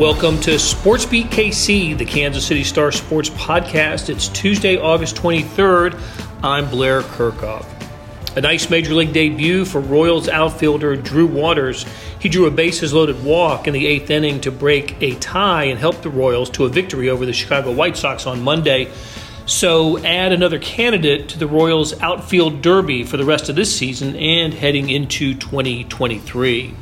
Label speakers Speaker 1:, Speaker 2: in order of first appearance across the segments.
Speaker 1: Welcome to Sports Beat KC, the Kansas City Star Sports Podcast. It's Tuesday, August 23rd. I'm Blair Kerkhoff. A nice major league debut for Royals outfielder Drew Waters. He drew a bases loaded walk in the eighth inning to break a tie and help the Royals to a victory over the Chicago White Sox on Monday. So, add another candidate to the Royals outfield derby for the rest of this season and heading into 2023.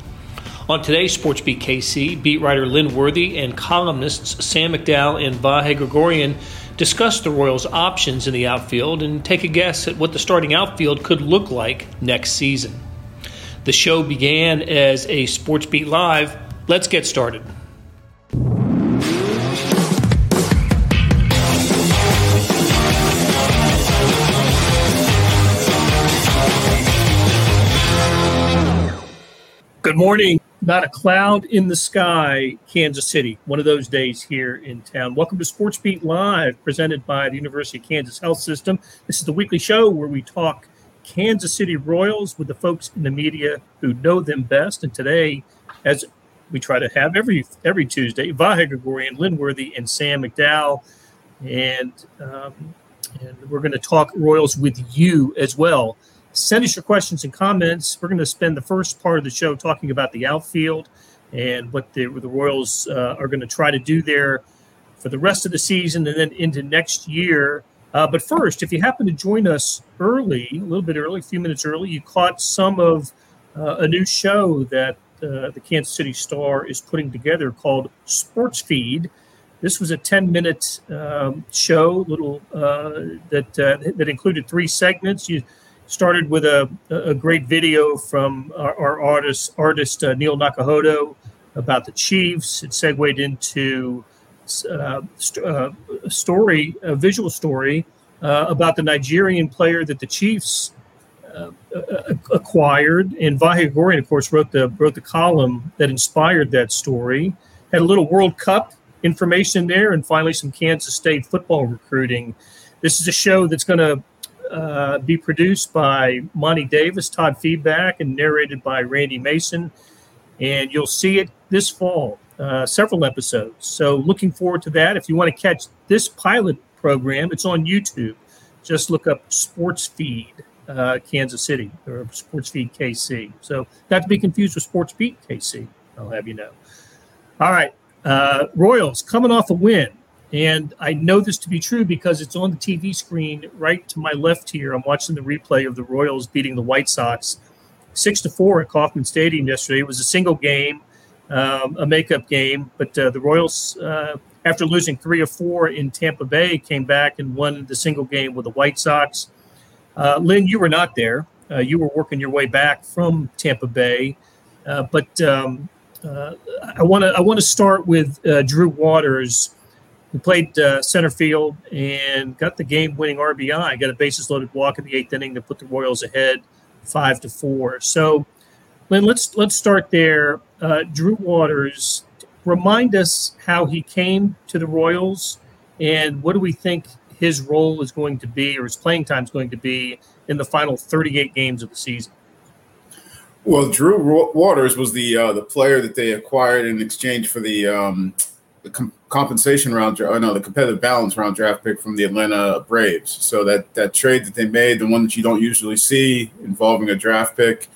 Speaker 1: On today's Sports Beat KC, beat writer Lynn Worthy and columnists Sam McDowell and Vahe Gregorian discuss the Royals' options in the outfield and take a guess at what the starting outfield could look like next season. The show began as a Sports Beat Live. Let's get started. Morning. Not a cloud in the sky, Kansas City. One of those days here in town. Welcome to Sports Beat Live, presented by the University of Kansas Health System. This is the weekly show where we talk Kansas City Royals with the folks in the media who know them best. And today, as we try to have every every Tuesday, Vahe Gregorian, Lynn Worthy, and Sam McDowell, and um, and we're going to talk Royals with you as well. Send us your questions and comments. We're going to spend the first part of the show talking about the outfield and what the, the Royals uh, are going to try to do there for the rest of the season and then into next year. Uh, but first, if you happen to join us early, a little bit early, a few minutes early, you caught some of uh, a new show that uh, the Kansas City Star is putting together called Sports Feed. This was a 10 minute um, show, little uh, that uh, that included three segments. You started with a, a great video from our, our artist artist uh, Neil Nakahodo about the Chiefs. It segued into uh, st- uh, a story, a visual story uh, about the Nigerian player that the Chiefs uh, acquired. And Vahe Gregorian, of course, wrote the wrote the column that inspired that story. Had a little World Cup information there, and finally some Kansas State football recruiting. This is a show that's going to uh, be produced by Monty Davis, Todd Feedback, and narrated by Randy Mason. And you'll see it this fall, uh, several episodes. So looking forward to that. If you want to catch this pilot program, it's on YouTube. Just look up Sports Feed uh, Kansas City or Sports Feed KC. So not to be confused with Sports Beat KC. I'll have you know. All right, uh, Royals coming off a win and I know this to be true because it's on the TV screen right to my left here. I'm watching the replay of the Royals beating the White Sox six to four at Kauffman Stadium yesterday. It was a single game, um, a makeup game, but uh, the Royals, uh, after losing three or four in Tampa Bay, came back and won the single game with the White Sox. Uh, Lynn, you were not there. Uh, you were working your way back from Tampa Bay, uh, but um, uh, I want to I want to start with Drew Waters who played uh, center field and got the game-winning RBI. Got a bases-loaded walk in the eighth inning to put the Royals ahead, five to four. So, Lynn, let's let's start there. Uh, Drew Waters, remind us how he came to the Royals, and what do we think his role is going to be, or his playing time is going to be in the final 38 games of the season.
Speaker 2: Well, Drew Waters was the uh, the player that they acquired in exchange for the um, the com- compensation round, or no, the competitive balance round draft pick from the Atlanta Braves. So that that trade that they made, the one that you don't usually see involving a draft pick,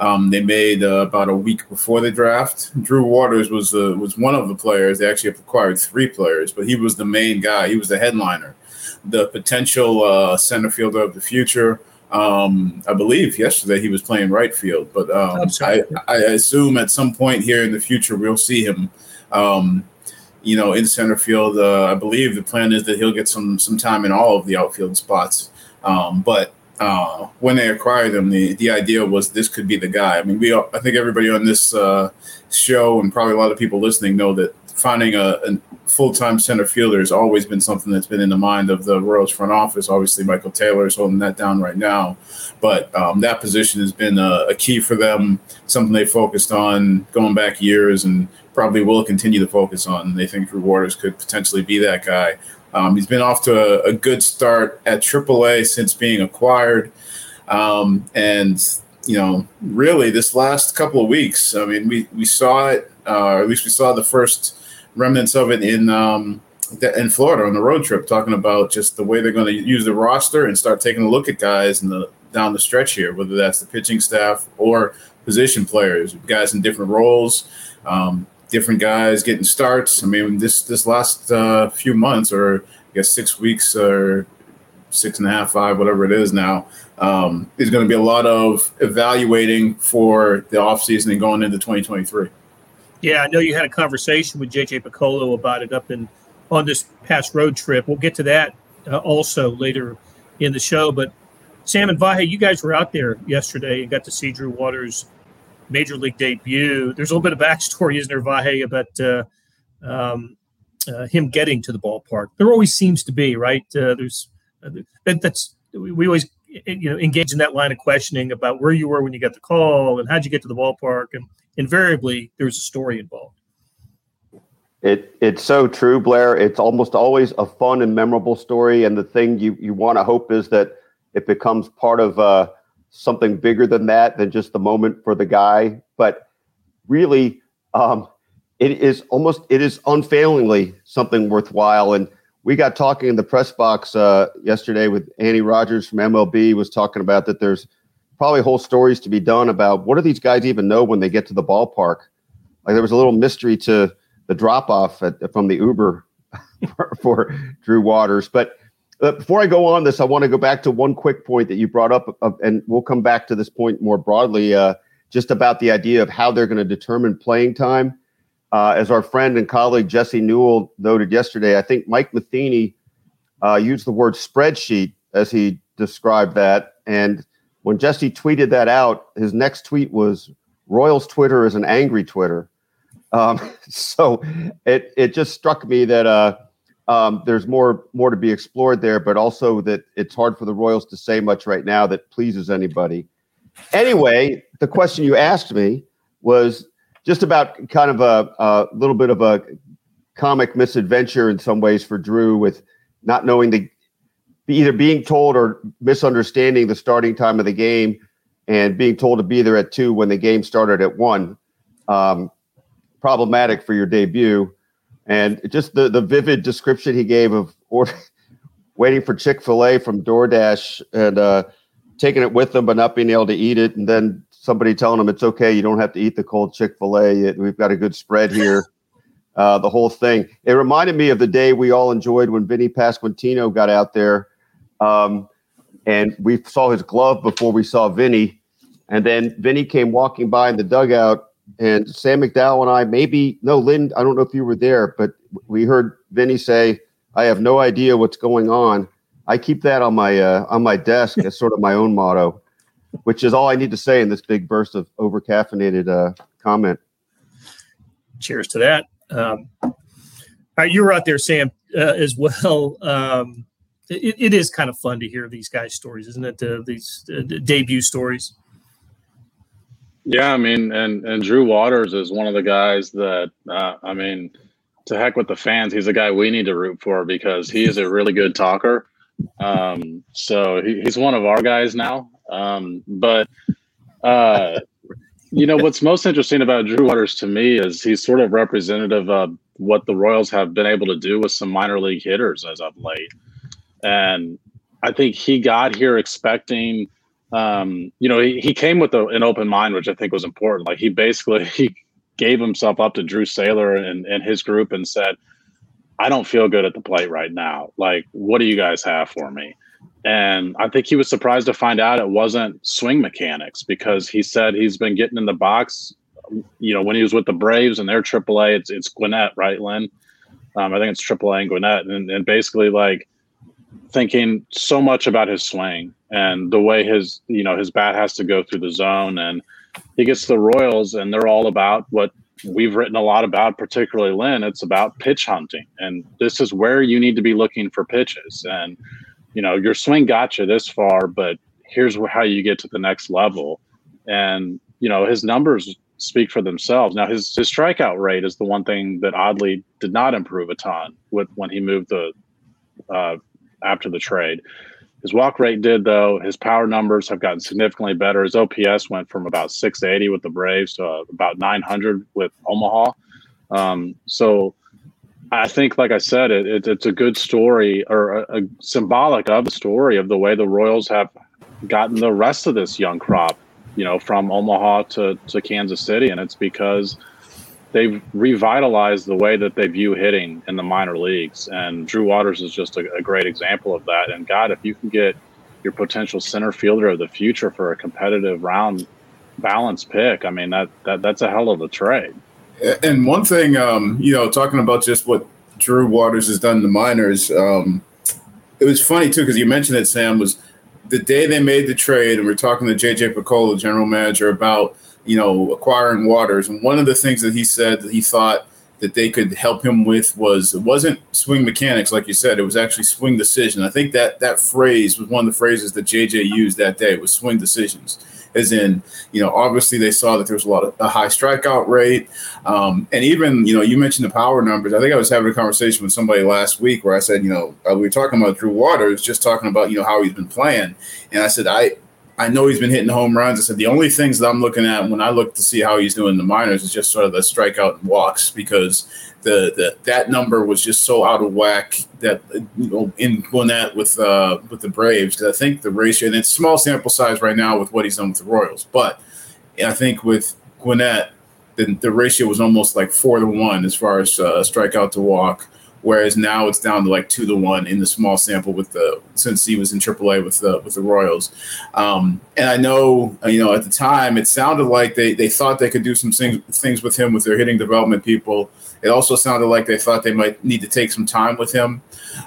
Speaker 2: um, they made uh, about a week before the draft. Drew Waters was uh, was one of the players. They actually acquired three players, but he was the main guy. He was the headliner, the potential uh, center fielder of the future. Um, I believe yesterday he was playing right field, but um, I, I assume at some point here in the future we'll see him um, you know, in center field. Uh, I believe the plan is that he'll get some some time in all of the outfield spots. Um, but uh, when they acquired him, the, the idea was this could be the guy. I mean, we I think everybody on this uh, show and probably a lot of people listening know that finding a, a full time center fielder has always been something that's been in the mind of the Royals front office. Obviously, Michael Taylor is holding that down right now, but um, that position has been a, a key for them. Something they focused on going back years and probably will continue to focus on. They think Drew Waters could potentially be that guy. Um, he's been off to a, a, good start at AAA since being acquired. Um, and, you know, really this last couple of weeks, I mean, we, we saw it, uh, or at least we saw the first remnants of it in um, in Florida on the road trip, talking about just the way they're going to use the roster and start taking a look at guys in the down the stretch here, whether that's the pitching staff or position players, guys in different roles, um, different guys getting starts. I mean, this this last uh, few months, or I guess six weeks or six and a half, five, whatever it is now, um, is going to be a lot of evaluating for the offseason and going into 2023.
Speaker 1: Yeah, I know you had a conversation with JJ Picollo about it up in on this past road trip. We'll get to that uh, also later in the show. But Sam and Vahe, you guys were out there yesterday and got to see Drew Waters' major league debut. There's a little bit of backstory, isn't there, Vahe, about uh, um, uh, him getting to the ballpark? There always seems to be, right? Uh, there's uh, that, that's we always you know engage in that line of questioning about where you were when you got the call and how'd you get to the ballpark, and invariably there's a story involved.
Speaker 3: It it's so true, Blair. It's almost always a fun and memorable story, and the thing you you want to hope is that it becomes part of uh, something bigger than that than just the moment for the guy. But really, um, it is almost it is unfailingly something worthwhile. And we got talking in the press box uh, yesterday with Annie Rogers from MLB was talking about that there's probably whole stories to be done about what do these guys even know when they get to the ballpark. Like there was a little mystery to the drop off from the Uber for, for, Drew Waters. But uh, before I go on this, I want to go back to one quick point that you brought up, uh, and we'll come back to this point more broadly, uh, just about the idea of how they're going to determine playing time. Uh, as our friend and colleague Jesse Newell noted yesterday, I think Mike Matheny used the word spreadsheet as he described that. And when Jesse tweeted that out, his next tweet was Royals Twitter is an angry Twitter. Um, so it it just struck me that um, there's more more to be explored there, but also that it's hard for the Royals to say much right now that pleases anybody. Anyway, the question you asked me was just about kind of a, a little bit of a comic misadventure in some ways for Drew with not knowing the either being told or misunderstanding the starting time of the game and being told to be there at two when the game started at one. Um, problematic for your debut. And just the, the vivid description he gave of order, waiting for Chick fil A from DoorDash and uh, taking it with them, but not being able to eat it. And then somebody telling him it's okay, you don't have to eat the cold Chick fil A. We've got a good spread here. Uh, the whole thing. It reminded me of the day we all enjoyed when Vinny Pasquantino got out there. Um, and we saw his glove before we saw Vinny. And then Vinny came walking by in the dugout and Sam McDowell and I, maybe no, Lynn, I don't know if you were there, but we heard Vinny say, "I have no idea what's going on." I keep that on my uh, on my desk as sort of my own motto, which is all I need to say in this big burst of over caffeinated uh, comment.
Speaker 1: Cheers to that. Um, all right, you were out there, Sam, uh, as well. Um, it, it is kind of fun to hear these guys' stories, isn't it? These debut stories.
Speaker 4: Yeah, I mean, and and Drew Waters is one of the guys that uh, I mean, to heck with the fans. He's a guy we need to root for because he is a really good talker. Um, so he, he's one of our guys now. Um, but uh, you know what's most interesting about Drew Waters to me is he's sort of representative of what the Royals have been able to do with some minor league hitters as of late, and I think he got here expecting um, you know, he, he came with a, an open mind, which I think was important. Like he basically he gave himself up to Drew Saylor and, and his group and said, I don't feel good at the plate right now. Like, what do you guys have for me? And I think he was surprised to find out it wasn't swing mechanics because he said he's been getting in the box. You know, when he was with the Braves and their AAA, it's it's Gwinnett, right, Lynn? Um, I think it's AAA and Gwinnett, and, and basically like thinking so much about his swing and the way his you know his bat has to go through the zone and he gets the royals and they're all about what we've written a lot about particularly lynn. It's about pitch hunting and this is where you need to be looking for pitches. And you know your swing got you this far but here's how you get to the next level. And you know his numbers speak for themselves. Now his his strikeout rate is the one thing that oddly did not improve a ton with when he moved the uh, after the trade his walk rate did, though. His power numbers have gotten significantly better. His OPS went from about 680 with the Braves to uh, about 900 with Omaha. Um, so I think, like I said, it, it it's a good story or a, a symbolic of the story of the way the Royals have gotten the rest of this young crop, you know, from Omaha to, to Kansas City. And it's because they've revitalized the way that they view hitting in the minor leagues. And Drew Waters is just a, a great example of that. And God, if you can get your potential center fielder of the future for a competitive round balance pick, I mean, that, that that's a hell of a trade.
Speaker 2: And one thing, um, you know, talking about just what Drew Waters has done in the minors, um, it was funny too because you mentioned that Sam was the day they made the trade, and we are talking to JJ Picollo, general manager, about you know acquiring Waters, and one of the things that he said that he thought that they could help him with was it wasn't swing mechanics like you said it was actually swing decision i think that that phrase was one of the phrases that jj used that day was swing decisions as in, you know, obviously they saw that there was a lot of a high strikeout rate. Um, and even, you know, you mentioned the power numbers. I think I was having a conversation with somebody last week where I said, you know, uh, we were talking about Drew Waters, just talking about, you know, how he's been playing. And I said, I, I know he's been hitting home runs. I said the only things that I'm looking at when I look to see how he's doing in the minors is just sort of the strikeout and walks because the, the that number was just so out of whack that you know in Gwinnett with uh, with the Braves because I think the ratio and it's small sample size right now with what he's done with the Royals, but I think with Gwinnett the, the ratio was almost like four to one as far as uh, strikeout to walk whereas now it's down to like two to one in the small sample with the since he was in AAA with the with the Royals. Um, and I know you know at the time it sounded like they they thought they could do some things things with him with their hitting development people. It also sounded like they thought they might need to take some time with him.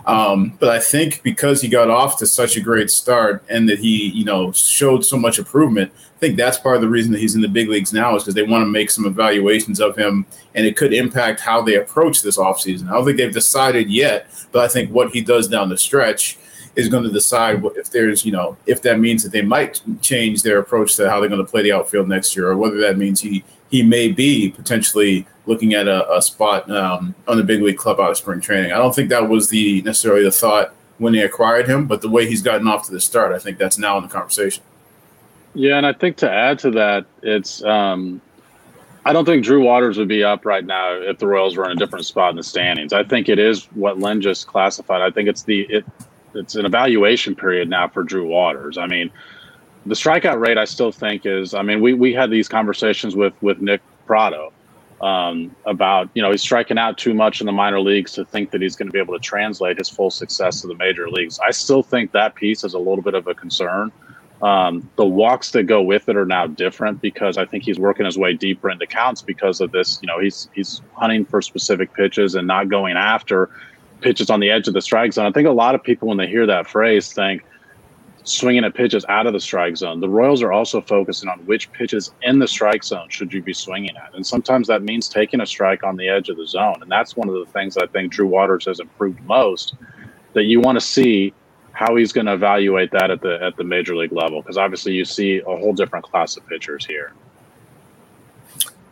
Speaker 2: Um, but I think because he got off to such a great start and that he you know showed so much improvement, I think that's part of the reason that he's in the big leagues now is because they want to make some evaluations of him and it could impact how they approach this offseason. I don't think they've decided yet, but I think what he does down the stretch is going to decide if there's, you know, if that means that they might change their approach to how they're going to play the outfield next year or whether that means he he may be potentially looking at a, a spot um, on the big league club out of spring training. I don't think that was the necessarily the thought when they acquired him, but the way he's gotten off to the start, I think that's now in the conversation.
Speaker 4: Yeah, and I think to add to that, it's um, I don't think Drew Waters would be up right now if the Royals were in a different spot in the standings. I think it is what Lynn just classified. I think it's the it it's an evaluation period now for Drew Waters. I mean, the strikeout rate I still think is. I mean, we we had these conversations with with Nick Pratto um, about you know he's striking out too much in the minor leagues to think that he's going to be able to translate his full success to the major leagues. I still think that piece is a little bit of a concern. Um, the walks that go with it are now different because I think he's working his way deeper into counts because of this. You know, he's he's hunting for specific pitches and not going after pitches on the edge of the strike zone. I think a lot of people when they hear that phrase think swinging at pitches out of the strike zone. The Royals are also focusing on which pitches in the strike zone should you be swinging at, and sometimes that means taking a strike on the edge of the zone. And that's one of the things I think Drew Waters has improved most. That you want to see how he's going to evaluate that at the at the major league level because obviously you see a whole different class of pitchers here.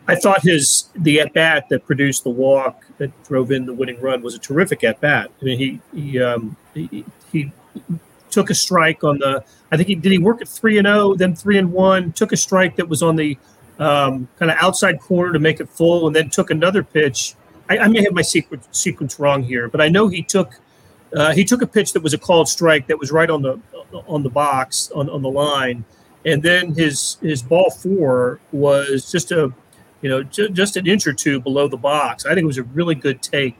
Speaker 1: I thought his the at bat that produced the walk that drove in the winning run was a terrific at bat. I mean, he he, um, he he took a strike on the. I think he did. He work at three and zero, oh, then three and one. Took a strike that was on the um, kind of outside corner to make it full, and then took another pitch. I, I may have my sequence sequence wrong here, but I know he took uh, he took a pitch that was a called strike that was right on the on the box on, on the line, and then his his ball four was just a you know ju- just an inch or two below the box. I think it was a really good take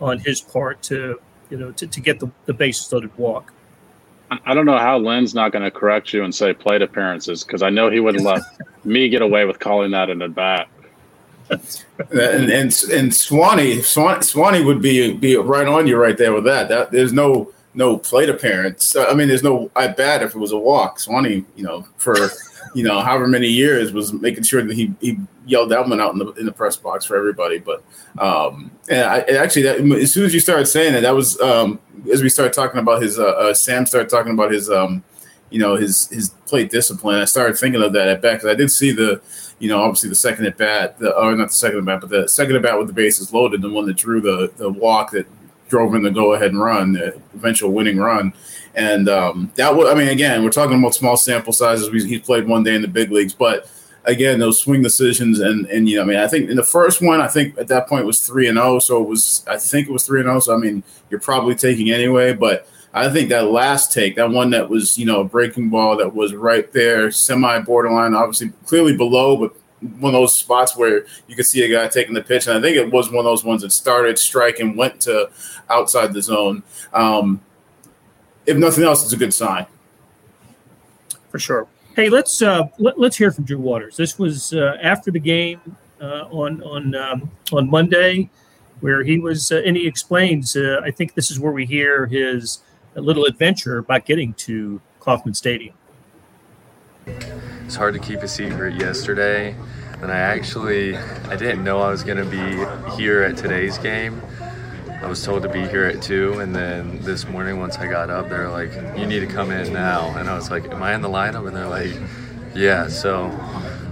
Speaker 1: on his part to you know to, to get the, the base loaded walk.
Speaker 4: I don't know how Lynn's not going to correct you and say plate appearances because I know he wouldn't let me get away with calling that an at bat
Speaker 2: and, and and Swanee Swanee would be be right on you right there with that. That there's no no plate appearance. I mean, there's no I bet if it was a walk. Swanee, you know, for you know however many years was making sure that he he yelled that one out in the in the press box for everybody. But um, and I actually that as soon as you started saying it, that was um as we started talking about his uh, uh Sam started talking about his um you know his his plate discipline. I started thinking of that at bat because I did see the you know, obviously the second at bat, the, or not the second at bat, but the second at bat with the bases loaded, the one that drew the the walk that drove in the go ahead and run, the eventual winning run. And um, that was, I mean, again, we're talking about small sample sizes. We, he's played one day in the big leagues, but again those swing decisions and and you know I mean I think in the first one I think at that point was three and zero, so it was I think it was three and zero. So I mean you're probably taking anyway, but. I think that last take, that one that was, you know, a breaking ball that was right there, semi borderline, obviously clearly below, but one of those spots where you could see a guy taking the pitch. And I think it was one of those ones that started, strike, and went to outside the zone. Um, if nothing else, it's a good sign.
Speaker 1: For sure. Hey, let's uh, let, us hear from Drew Waters. This was uh, after the game uh, on on um, on Monday, where he was, uh, and he explains. Uh, I think this is where we hear his little adventure about getting to Kauffman Stadium.
Speaker 5: It's hard to keep a secret. Yesterday, and I actually I didn't know I was going to be here at today's game. I was told to be here at two, and then this morning once I got up, they're like, "You need to come in now," and I was like, "Am I in the lineup?" And they're like, "Yeah." So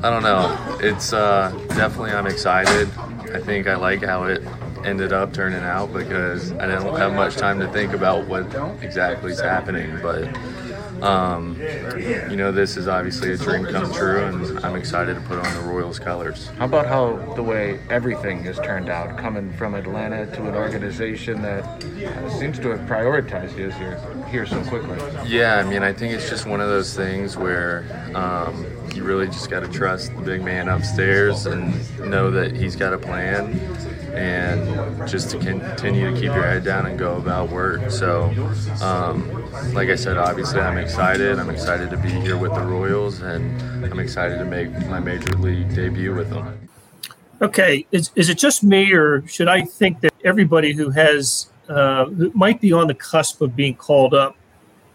Speaker 5: I don't know. It's uh, definitely I'm excited. I think I like how it ended up turning out because I didn't have much time to think about what exactly is happening, but um, you know, this is obviously a dream come true, and I'm excited to put on the Royals colors.
Speaker 6: How about how the way everything has turned out, coming from Atlanta to an organization that seems to have prioritized you as you're here so quickly?
Speaker 5: Yeah, I mean, I think it's just one of those things where um, you really just got to trust the big man upstairs and know that he's got a plan and just to continue to keep your head down and go about work. So, um, like I said, obviously I'm excited. I'm excited to be here with the Royals, and I'm excited to make my major league debut with them.
Speaker 1: Okay, is, is it just me, or should I think that everybody who has uh, who might be on the cusp of being called up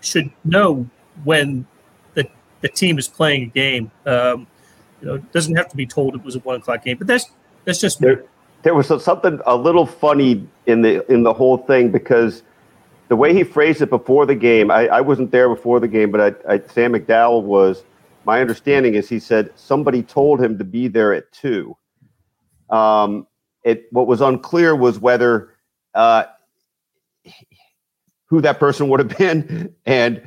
Speaker 1: should know when the the team is playing a game? Um, you know, it doesn't have to be told it was a one o'clock game, but that's that's just me.
Speaker 3: There, there was something a little funny in the in the whole thing because the way he phrased it before the game, I, I wasn't there before the game, but I, I, Sam McDowell was. My understanding is he said somebody told him to be there at two. Um, it what was unclear was whether uh, who that person would have been and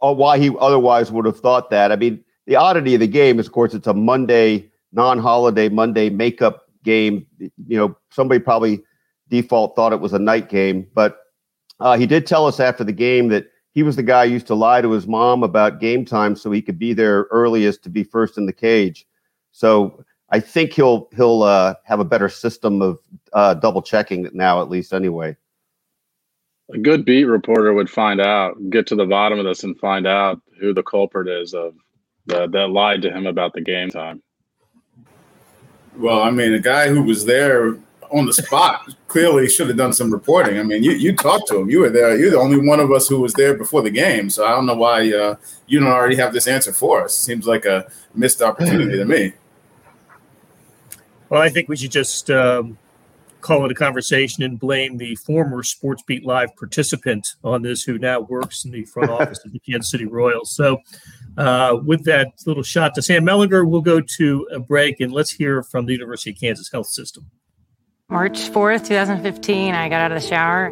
Speaker 3: why he otherwise would have thought that. I mean, the oddity of the game is, of course, it's a Monday non-holiday Monday makeup game. You know, somebody probably default thought it was a night game, but uh, he did tell us after the game that he was the guy who used to lie to his mom about game time so he could be there earliest to be first in the cage. So I think he'll he'll uh, have a better system of uh, double checking now, at least anyway.
Speaker 4: A good beat reporter would find out, get to the bottom of this, and find out who the culprit is of the, that lied to him about the game time.
Speaker 2: Well, I mean, a guy who was there on the spot clearly should have done some reporting. I mean, you, you talked to him. You were there. You're the only one of us who was there before the game. So I don't know why uh, you don't already have this answer for us. Seems like a missed opportunity to me.
Speaker 1: Well, I think we should just um, call it a conversation and blame the former Sports Beat Live participant on this, who now works in the front office of the Kansas City Royals. So, uh, with that little shot to Sam Mellinger, we'll go to a break and let's hear from the University of Kansas Health System.
Speaker 7: March 4th, 2015, I got out of the shower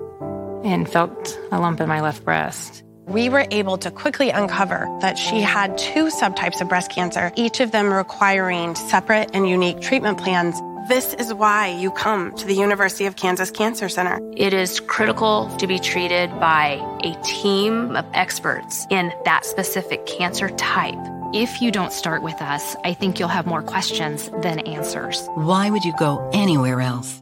Speaker 7: and felt a lump in my left breast.
Speaker 8: We were able to quickly uncover that she had two subtypes of breast cancer, each of them requiring separate and unique treatment plans. This is why you come to the University of Kansas Cancer Center.
Speaker 9: It is critical to be treated by a team of experts in that specific cancer type.
Speaker 10: If you don't start with us, I think you'll have more questions than answers.
Speaker 11: Why would you go anywhere else?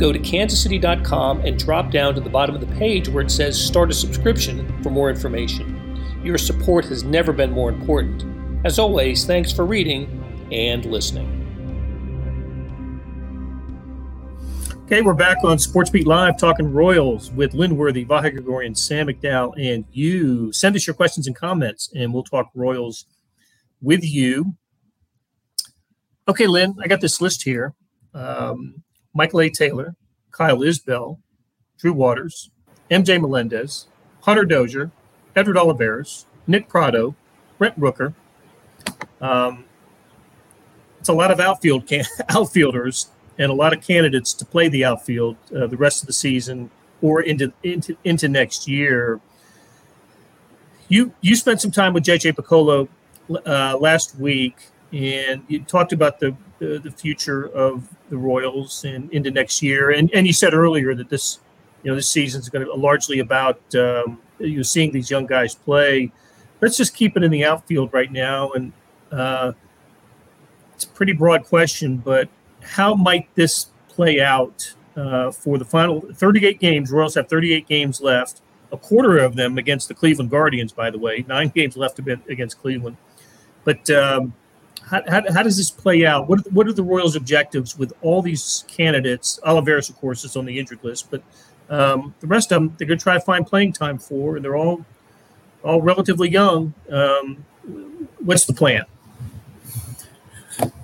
Speaker 1: Go to kansascity.com and drop down to the bottom of the page where it says Start a Subscription for more information. Your support has never been more important. As always, thanks for reading and listening. Okay, we're back on Sports Beat Live talking Royals with Lynn Worthy, Vahe Gregorian, Sam McDowell, and you. Send us your questions and comments, and we'll talk Royals with you. Okay, Lynn, I got this list here. Um, Michael A. Taylor, Kyle Isbel, Drew Waters, MJ Melendez, Hunter Dozier, Edward Olivares, Nick Pratto, Brent Rooker. Um, it's a lot of outfield can- outfielders and a lot of candidates to play the outfield uh, the rest of the season or into into into next year. You you spent some time with JJ Picollo uh, last week, and you talked about the, the, the future of the Royals and into next year. And and you said earlier that this you know this season is going to largely about um, you know, seeing these young guys play. Let's just keep it in the outfield right now, and uh, it's a pretty broad question, but how might this play out uh, for the final 38 games? Royals have 38 games left, a quarter of them against the Cleveland Guardians, by the way, nine games left against Cleveland. But um, how, how, how, does this play out? What are, the, what are the Royals' objectives with all these candidates? Olivares, of course, is on the injured list, but um, the rest of them they're going to try to find playing time for, and they're all all relatively young. Um, what's the plan?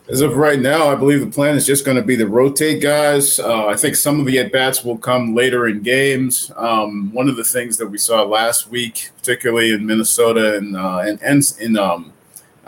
Speaker 2: As of right now, I believe the plan is just going to be to rotate guys. Uh, I think some of the at bats will come later in games. Um, one of the things that we saw last week, particularly in Minnesota and uh, and, and in um,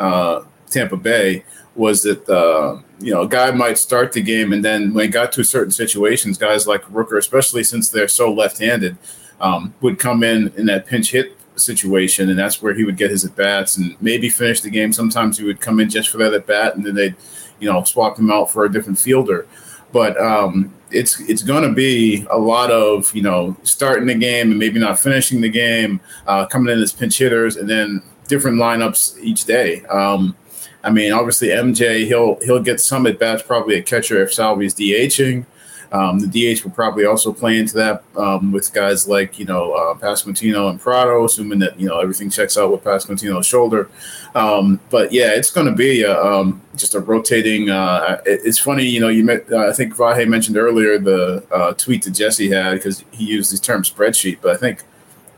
Speaker 2: uh, Tampa Bay, was that uh, you know a guy might start the game and then when it got to certain situations, guys like Rooker, especially since they're so left-handed, um, would come in in that pinch hit situation, and that's where he would get his at bats and maybe finish the game. Sometimes he would come in just for that at bat, and then they'd, you know, swap him out for a different fielder. But um, it's it's going to be a lot of you know starting the game and maybe not finishing the game, uh, coming in as pinch hitters, and then different lineups each day. Um, I mean, obviously MJ he'll he'll get some at bats probably at catcher if Salvy's DHing. Um, the DH will probably also play into that um, with guys like you know uh, Pasquantino and Pratto, assuming that you know everything checks out with Pasquantino's shoulder. Um, but yeah, it's going to be a, um, just a rotating. Uh, it, it's funny, you know. You met, uh, I think Vahe mentioned earlier the uh, tweet that Jesse had because he used the term spreadsheet, but I think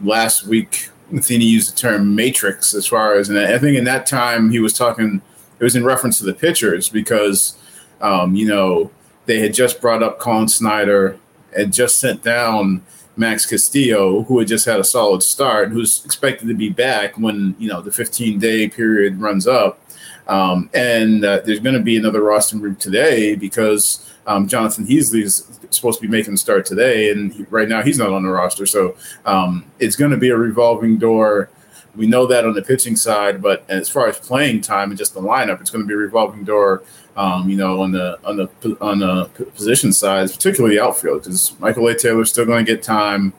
Speaker 2: last week Matheny used the term matrix as far as, and I think in that time he was talking. It was in reference to the pitchers because um, you know they had just brought up Collin Snider and just sent down Max Castillo, who had just had a solid start, who's expected to be back when you know the 15 day period runs up. Um, and uh, there's going to be another roster move today because um, Jonathan Heasley is supposed to be making the start today, and he, right now he's not on the roster. So um, it's going to be a revolving door. We know that on the pitching side, but as far as playing time and just the lineup, it's going to be a revolving door um, you know, on the on the on the position side, particularly the outfield, because Michael A. Taylor's still going to get time,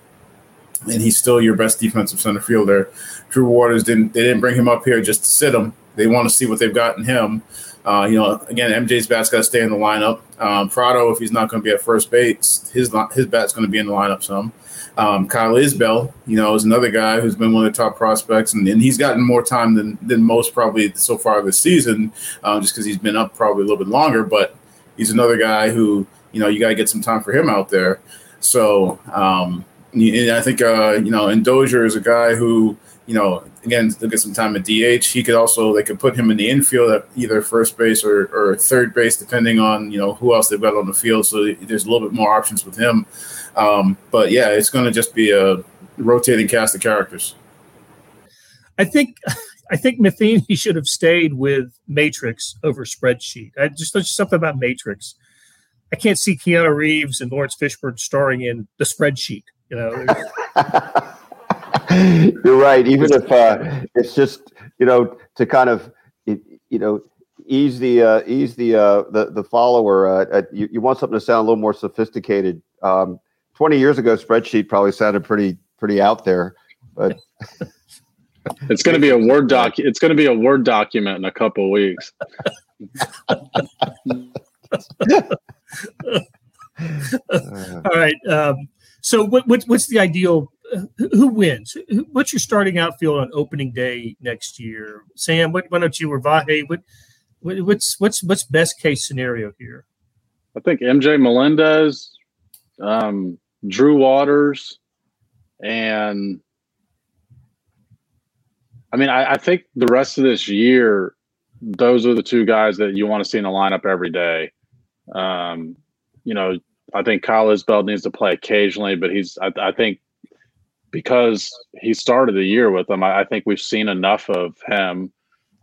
Speaker 2: and he's still your best defensive center fielder. Drew Waters didn't they didn't bring him up here just to sit him. They want to see what they've got in him. Uh, you know, again, MJ's bat's got to stay in the lineup. Um, Pratto, if he's not going to be at first base, his his bat's going to be in the lineup some. Um, Kyle Isbel, you know, is another guy who's been one of the top prospects, and, and he's gotten more time than than most probably so far this season, uh, just because he's been up probably a little bit longer. But he's another guy who, you know, you got to get some time for him out there. So, um, and I think, uh, you know, and Dozier is a guy who, you know, again, look at some time at DH. He could also they could put him in the infield at either first base or, or third base, depending on you know who else they've got on the field. So there's a little bit more options with him. Um, but yeah, it's going to just be a rotating cast of characters.
Speaker 1: I think I think Matheny should have stayed with Matrix over spreadsheet. I just there's something about Matrix. I can't see Keanu Reeves and Laurence Fishburne starring in the spreadsheet. You know.
Speaker 3: You're right. Even if uh, it's just you know to kind of you know ease the uh, ease the uh, the the follower. Uh, you, you want something to sound a little more sophisticated. Um, 20 years ago, spreadsheet probably sounded pretty pretty out there, but
Speaker 4: It's going to be a word doc. It's going to be a word document in a couple of weeks.
Speaker 1: All right. Um, so, what, what, what's the ideal? Who wins? What's your starting outfield on opening day next year? Sam, what, why don't you or Vahe? What, what's what's what's best case scenario here?
Speaker 4: I think MJ Melendez, um, Drew Waters, and I mean, I, I, think the rest of this year, those are the two guys that you want to see in the lineup every day. Um, you know, I think Kyle Isbel needs to play occasionally, but he's I, I think because he started the year with them, I, I think we've seen enough of him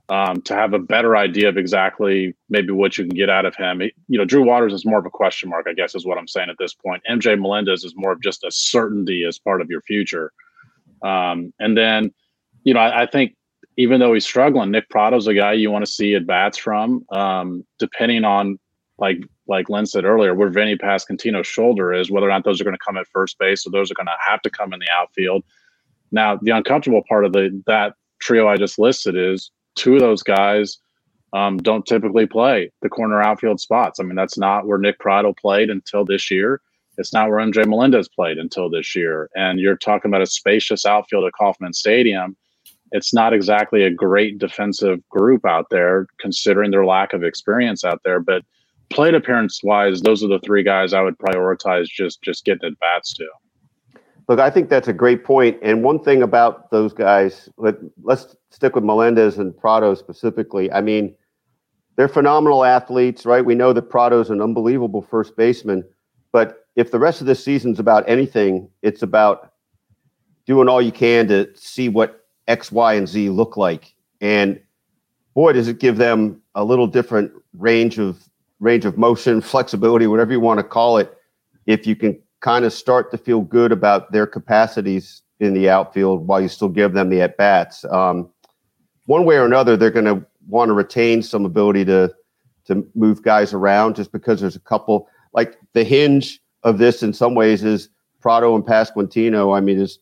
Speaker 4: um, to have a better idea of exactly maybe what you can get out of him. you know, Drew Waters is more of a question mark, I guess, is what I'm saying at this point. MJ Melendez is more of just a certainty as part of your future. Um, and then, you know, I, I, think even though he's struggling, Nick Pratto's a guy you want to see at bats from, um, depending on like like Lynn said earlier, where Vinny Pasquantino's shoulder is, whether or not those are going to come at first base or those are going to have to come in the outfield. Now, the uncomfortable part of the that trio I just listed is two of those guys um, don't typically play the corner outfield spots. I mean, that's not where Nick Pratto played until this year. It's not where MJ Melendez played until this year. And you're talking about a spacious outfield at Kauffman Stadium. It's not exactly a great defensive group out there, considering their lack of experience out there. But plate appearance wise, those are the three guys I would prioritize just just getting at bats to.
Speaker 3: Look, I think that's a great point. And one thing about those guys, let, let's stick with Melendez and Pratto specifically. I mean, they're phenomenal athletes, right? We know that Pratto's an unbelievable first baseman. But if the rest of this season's about anything, it's about doing all you can to see what X, Y, and Z look like. And boy, does it give them a little different range of range of motion, flexibility, whatever you want to call it, if you can kind of start to feel good about their capacities in the outfield while you still give them the at bats. Um, one way or another, they're going to want to retain some ability to to move guys around, just because there's a couple like the hinge of this in some ways is Pratto and Pasquantino. I mean, is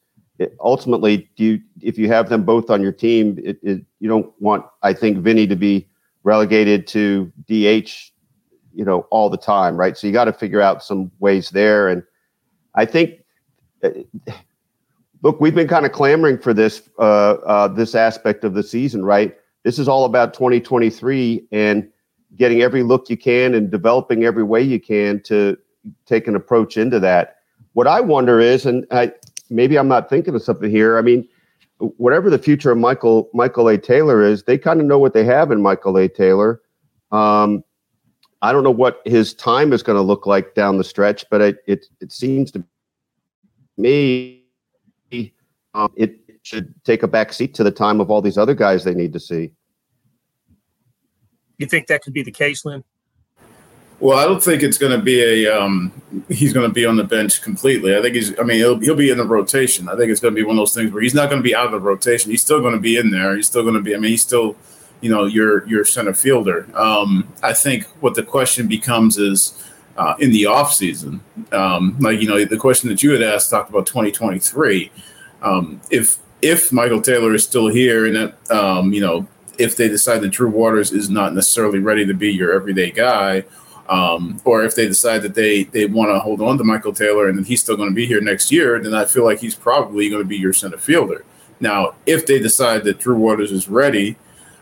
Speaker 3: ultimately do you if you have them both on your team, it, it, you don't want I think Vinny to be relegated to DH you know all the time, right? So you got to figure out some ways there. And I think, uh, look, we've been kind of clamoring for this uh, uh, this aspect of the season, right? This is all about 2023 and getting every look you can and developing every way you can to take an approach into that. What I wonder is, and I, maybe I'm not thinking of something here. I mean, whatever the future of Michael Michael A. Taylor is, they kind of know what they have in Michael A. Taylor. Um, I don't know what his time is going to look like down the stretch, but it it, it seems to me um, it should take a back seat to the time of all these other guys they need to see.
Speaker 1: You think that could be the case, Lynn?
Speaker 2: Well, I don't think it's going to be a. Um, he's going to be on the bench completely. I think he's. I mean, he'll he'll be in the rotation. I think it's going to be one of those things where he's not going to be out of the rotation. He's still going to be in there. He's still going to be. I mean, he's still you know your your center fielder. Um, I think what the question becomes is uh, in the off season, um, like you know the question that you had asked talked about 2023. Um, if if Michael Taylor is still here and that um, you know if they decide that Drew Waters is not necessarily ready to be your everyday guy. Um, or if they decide that they they want to hold on to Michael Taylor and he's still going to be here next year, then I feel like he's probably going to be your center fielder. Now, if they decide that Drew Waters is ready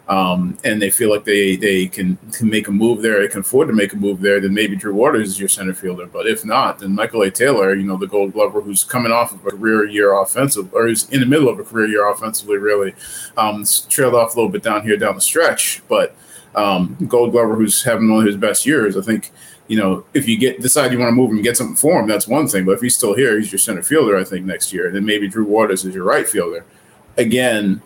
Speaker 2: um, and they feel like they they can, can make a move there, they can afford to make a move there, then maybe Drew Waters is your center fielder. But if not, then Michael A. Taylor, you know, the Gold Glover, who's coming off of a career year offensive, or he's in the middle of a career year offensively, really um, trailed off a little bit down here down the stretch, but um, Gold Glover, who's having one of his best years, I think. You know, if you get decide you want to move him and get something for him, that's one thing. But if he's still here, he's your center fielder. I think next year, And then maybe Drew Waters is your right fielder. Again,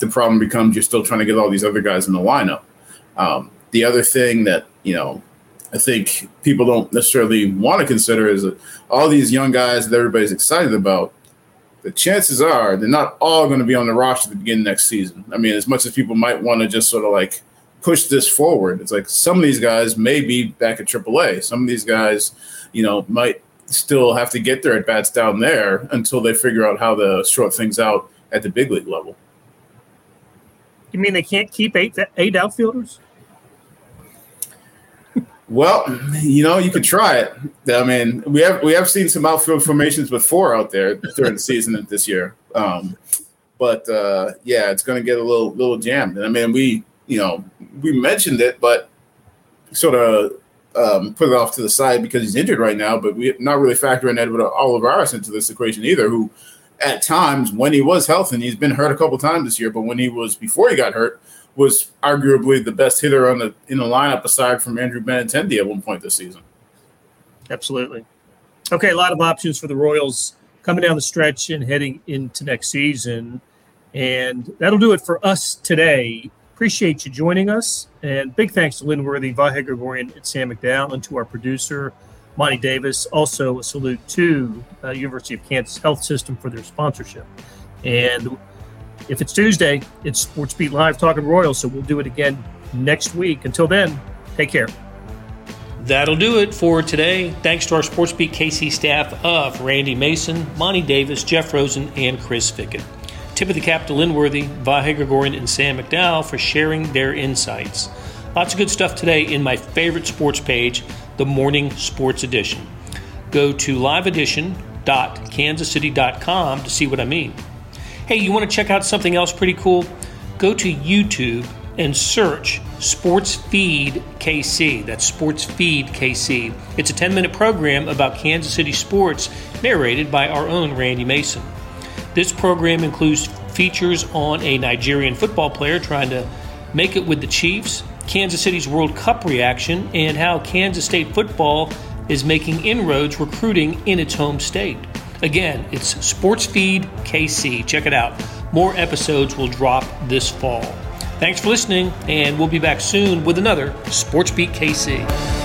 Speaker 2: the problem becomes you're still trying to get all these other guys in the lineup. Um, the other thing that you know I think people don't necessarily want to consider is all these young guys that everybody's excited about. The chances are they're not all going to be on the roster to begin next season. I mean, as much as people might want to just sort of like push this forward, it's like some of these guys may be back at AAA. Some of these guys, you know, might still have to get their at bats down there until they figure out how to sort things out at the big league level.
Speaker 1: You mean they can't keep eight eight outfielders?
Speaker 2: Well, you know, you could try it. I mean, we have we have seen some outfield formations before out there during the season this year. Um, but uh, yeah, it's going to get a little little jammed. And I mean, we you know we mentioned it, but sort of um, put it off to the side because he's injured right now. But we're not really factoring Edward Olivares into this equation either, who at times when he was healthy, and he's been hurt a couple times this year, but when he was before he got hurt, was arguably the best hitter on the in the lineup aside from Andrew Benintendi at one point this season.
Speaker 1: Absolutely. Okay, a lot of options for the Royals coming down the stretch and heading into next season. And that'll do it for us today. Appreciate you joining us. And big thanks to Lynn Worthy, Vahe Gregorian, and Sam McDowell, and to our producer, Monty Davis. Also, a salute to uh, University of Kansas Health System for their sponsorship. And if it's Tuesday, it's Sports Beat Live talking Royals. So we'll do it again next week. Until then, take care. That'll do it for today. Thanks to our Sports Beat KC staff of Randy Mason, Monty Davis, Jeff Rosen, and Chris Fickett. Tip of the cap to Lynn Worthy, Vahe Gregorian, and Sam McDowell for sharing their insights. Lots of good stuff today in my favorite sports page, the Morning Sports Edition. Go to liveedition.kansascity.com to see what I mean. Hey, you want to check out something else pretty cool? Go to YouTube and search Sports Feed KC. That's Sports Feed KC. It's a 10 minute program about Kansas City sports narrated by our own Randy Mason. This program includes features on a Nigerian football player trying to make it with the Chiefs, Kansas City's World Cup reaction, and how Kansas State football is making inroads recruiting in its home state. Again, it's SportsFeed KC. Check it out. More episodes will drop this fall. Thanks for listening, and we'll be back soon with another Sports Beat KC.